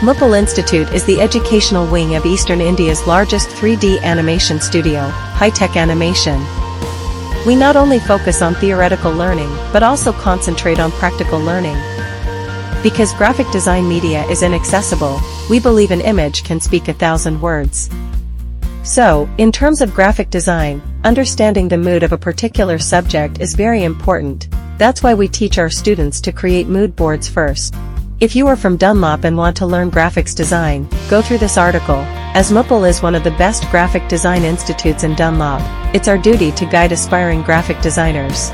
Moople Institute is the educational wing of Eastern India's largest 3D animation studio, Hi-Tech Animation. We not only focus on theoretical learning, but also concentrate on practical learning. Because graphic design media is inaccessible, we believe an image can speak a thousand words. So, in terms of graphic design, understanding the mood of a particular subject is very important, that's why we teach our students to create mood boards first. If you are from Dunlop and want to learn graphics design, go through this article, as Moople is one of the best graphic design institutes in Dunlop, it's our duty to guide aspiring graphic designers.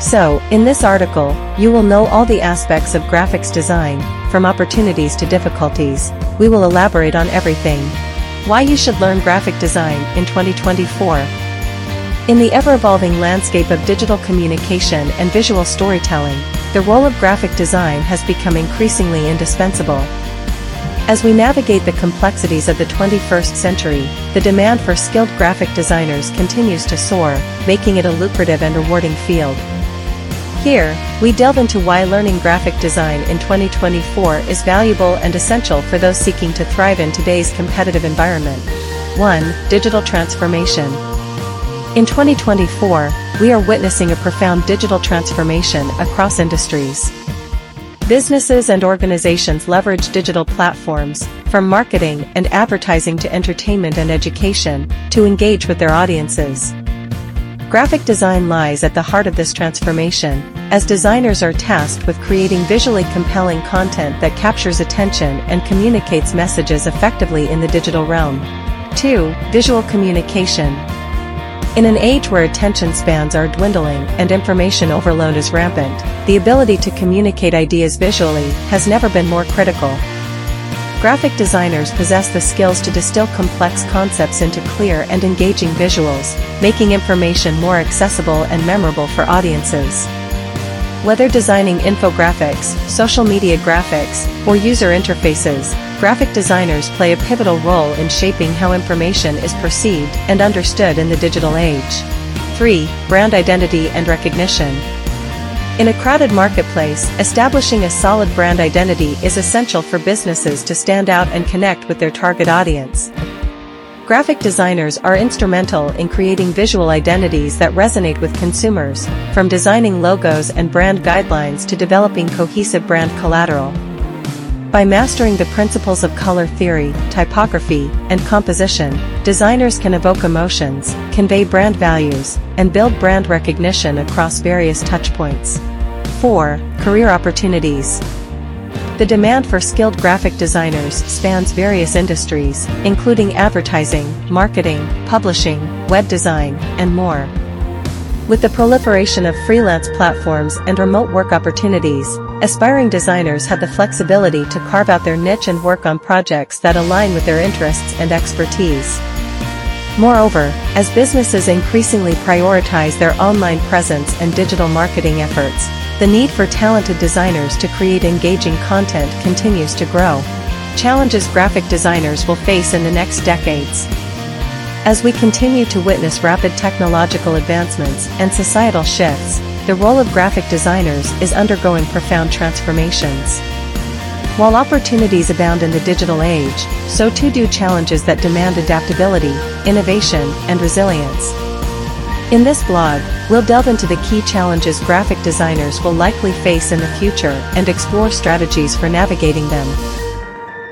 So, in this article, you will know all the aspects of graphics design, from opportunities to difficulties, we will elaborate on everything, why you should learn graphic design in 2024. In the ever-evolving landscape of digital communication and visual storytelling, the role of graphic design has become increasingly indispensable. As we navigate the complexities of the 21st century, the demand for skilled graphic designers continues to soar, making it a lucrative and rewarding field. Here, we delve into why learning graphic design in 2024 is valuable and essential for those seeking to thrive in today's competitive environment. 1. Digital Transformation In 2024, we are witnessing a profound digital transformation across industries. Businesses and organizations leverage digital platforms, from marketing and advertising to entertainment and education, to engage with their audiences. Graphic design lies at the heart of this transformation, as designers are tasked with creating visually compelling content that captures attention and communicates messages effectively in the digital realm. 2. Visual communication. In an age where attention spans are dwindling and information overload is rampant, the ability to communicate ideas visually has never been more critical. Graphic designers possess the skills to distill complex concepts into clear and engaging visuals, making information more accessible and memorable for audiences. Whether designing infographics, social media graphics, or user interfaces, graphic designers play a pivotal role in shaping how information is perceived and understood in the digital age. 3. Brand identity and recognition. In a crowded marketplace, establishing a solid brand identity is essential for businesses to stand out and connect with their target audience. Graphic designers are instrumental in creating visual identities that resonate with consumers, from designing logos and brand guidelines to developing cohesive brand collateral. By mastering the principles of color theory, typography, and composition, designers can evoke emotions, convey brand values, and build brand recognition across various touchpoints. 4. Career opportunities. The demand for skilled graphic designers spans various industries, including advertising, marketing, publishing, web design, and more. With the proliferation of freelance platforms and remote work opportunities, aspiring designers have the flexibility to carve out their niche and work on projects that align with their interests and expertise. Moreover, as businesses increasingly prioritize their online presence and digital marketing efforts, the need for talented designers to create engaging content continues to grow. Challenges graphic designers will face in the next decades. As we continue to witness rapid technological advancements and societal shifts, the role of graphic designers is undergoing profound transformations. While opportunities abound in the digital age, so too do challenges that demand adaptability, innovation, and resilience. In this blog, we'll delve into the key challenges graphic designers will likely face in the future and explore strategies for navigating them.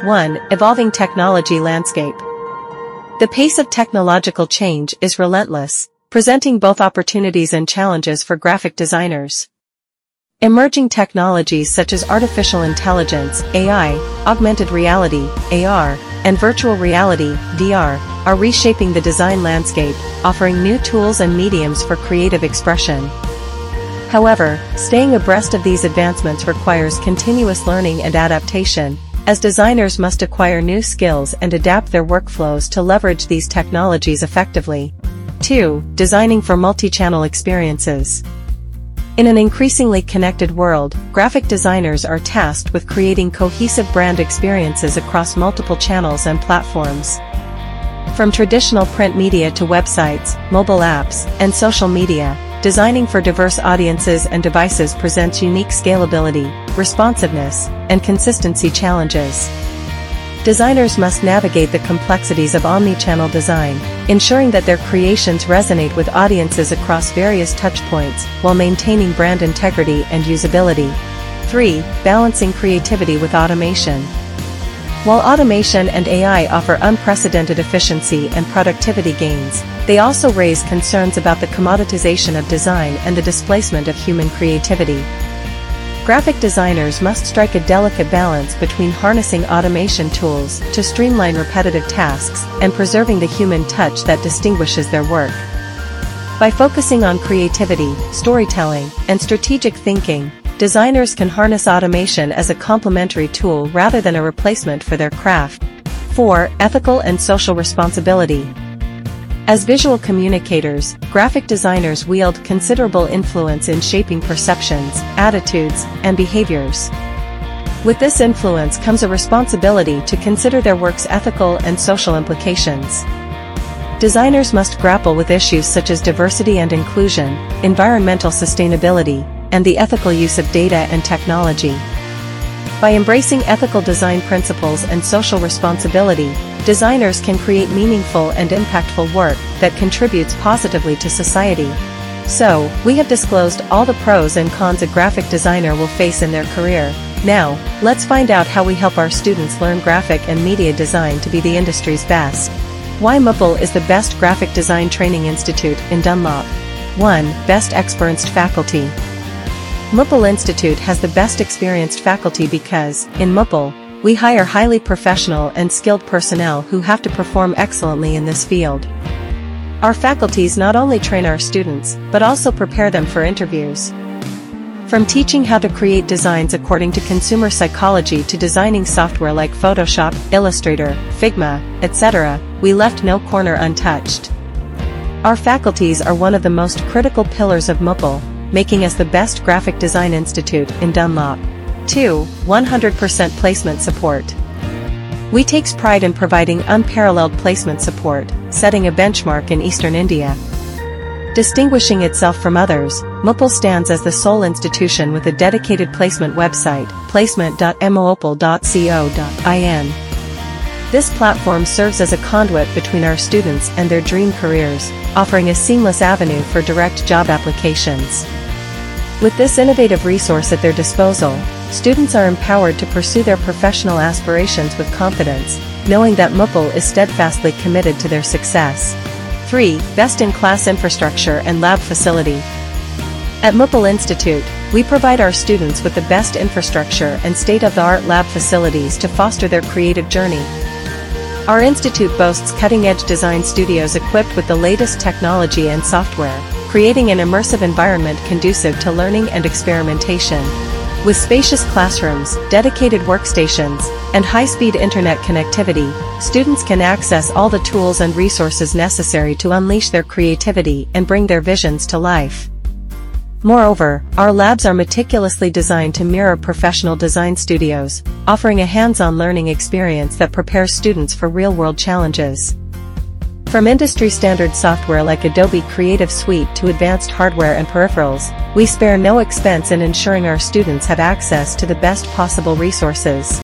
1. Evolving technology landscape. The pace of technological change is relentless, presenting both opportunities and challenges for graphic designers. Emerging technologies such as artificial intelligence, AI, augmented reality, AR, and virtual reality, VR, are reshaping the design landscape, offering new tools and mediums for creative expression. However, staying abreast of these advancements requires continuous learning and adaptation, as designers must acquire new skills and adapt their workflows to leverage these technologies effectively. 2. Designing for multi-channel experiences. In an increasingly connected world, graphic designers are tasked with creating cohesive brand experiences across multiple channels and platforms. From traditional print media to websites, mobile apps, and social media, designing for diverse audiences and devices presents unique scalability, responsiveness, and consistency challenges. Designers must navigate the complexities of omni-channel design, ensuring that their creations resonate with audiences across various touchpoints, while maintaining brand integrity and usability. 3. Balancing creativity with automation. While automation and AI offer unprecedented efficiency and productivity gains, they also raise concerns about the commoditization of design and the displacement of human creativity. Graphic designers must strike a delicate balance between harnessing automation tools to streamline repetitive tasks and preserving the human touch that distinguishes their work. By focusing on creativity, storytelling, and strategic thinking, Designers can harness automation as a complementary tool rather than a replacement for their craft. 4. Ethical and social responsibility. As visual communicators, graphic designers wield considerable influence in shaping perceptions, attitudes, and behaviors. With this influence comes a responsibility to consider their work's ethical and social implications. Designers must grapple with issues such as diversity and inclusion, environmental sustainability, and the ethical use of data and technology. By embracing ethical design principles and social responsibility, designers can create meaningful and impactful work that contributes positively to society. So, we have disclosed all the pros and cons a graphic designer will face in their career. Now, let's find out how we help our students learn graphic and media design to be the industry's best. Why Moople is the best graphic design training institute in Dunlop. 1. Best experienced faculty. Moople Institute has the best experienced faculty because, in Moople, we hire highly professional and skilled personnel who have to perform excellently in this field. Our faculties not only train our students, but also prepare them for interviews. From teaching how to create designs according to consumer psychology to designing software like Photoshop, Illustrator, Figma, etc., we left no corner untouched. Our faculties are one of the most critical pillars of Moople, making us the best graphic design institute in Dunlop. 2. 100% placement support. We takes pride in providing unparalleled placement support, setting a benchmark in eastern India. Distinguishing itself from others, Moople stands as the sole institution with a dedicated placement website, placement.mupl.co.in. This platform serves as a conduit between our students and their dream careers, offering a seamless avenue for direct job applications. With this innovative resource at their disposal, students are empowered to pursue their professional aspirations with confidence, knowing that Moople is steadfastly committed to their success. 3. Best-in-class infrastructure and lab facility. At Moople Institute, we provide our students with the best infrastructure and state-of-the-art lab facilities to foster their creative journey. Our institute boasts cutting-edge design studios equipped with the latest technology and software, creating an immersive environment conducive to learning and experimentation. With spacious classrooms, dedicated workstations, and high-speed internet connectivity, students can access all the tools and resources necessary to unleash their creativity and bring their visions to life. Moreover, our labs are meticulously designed to mirror professional design studios, offering a hands-on learning experience that prepares students for real-world challenges. From industry-standard software like Adobe Creative Suite to advanced hardware and peripherals, we spare no expense in ensuring our students have access to the best possible resources.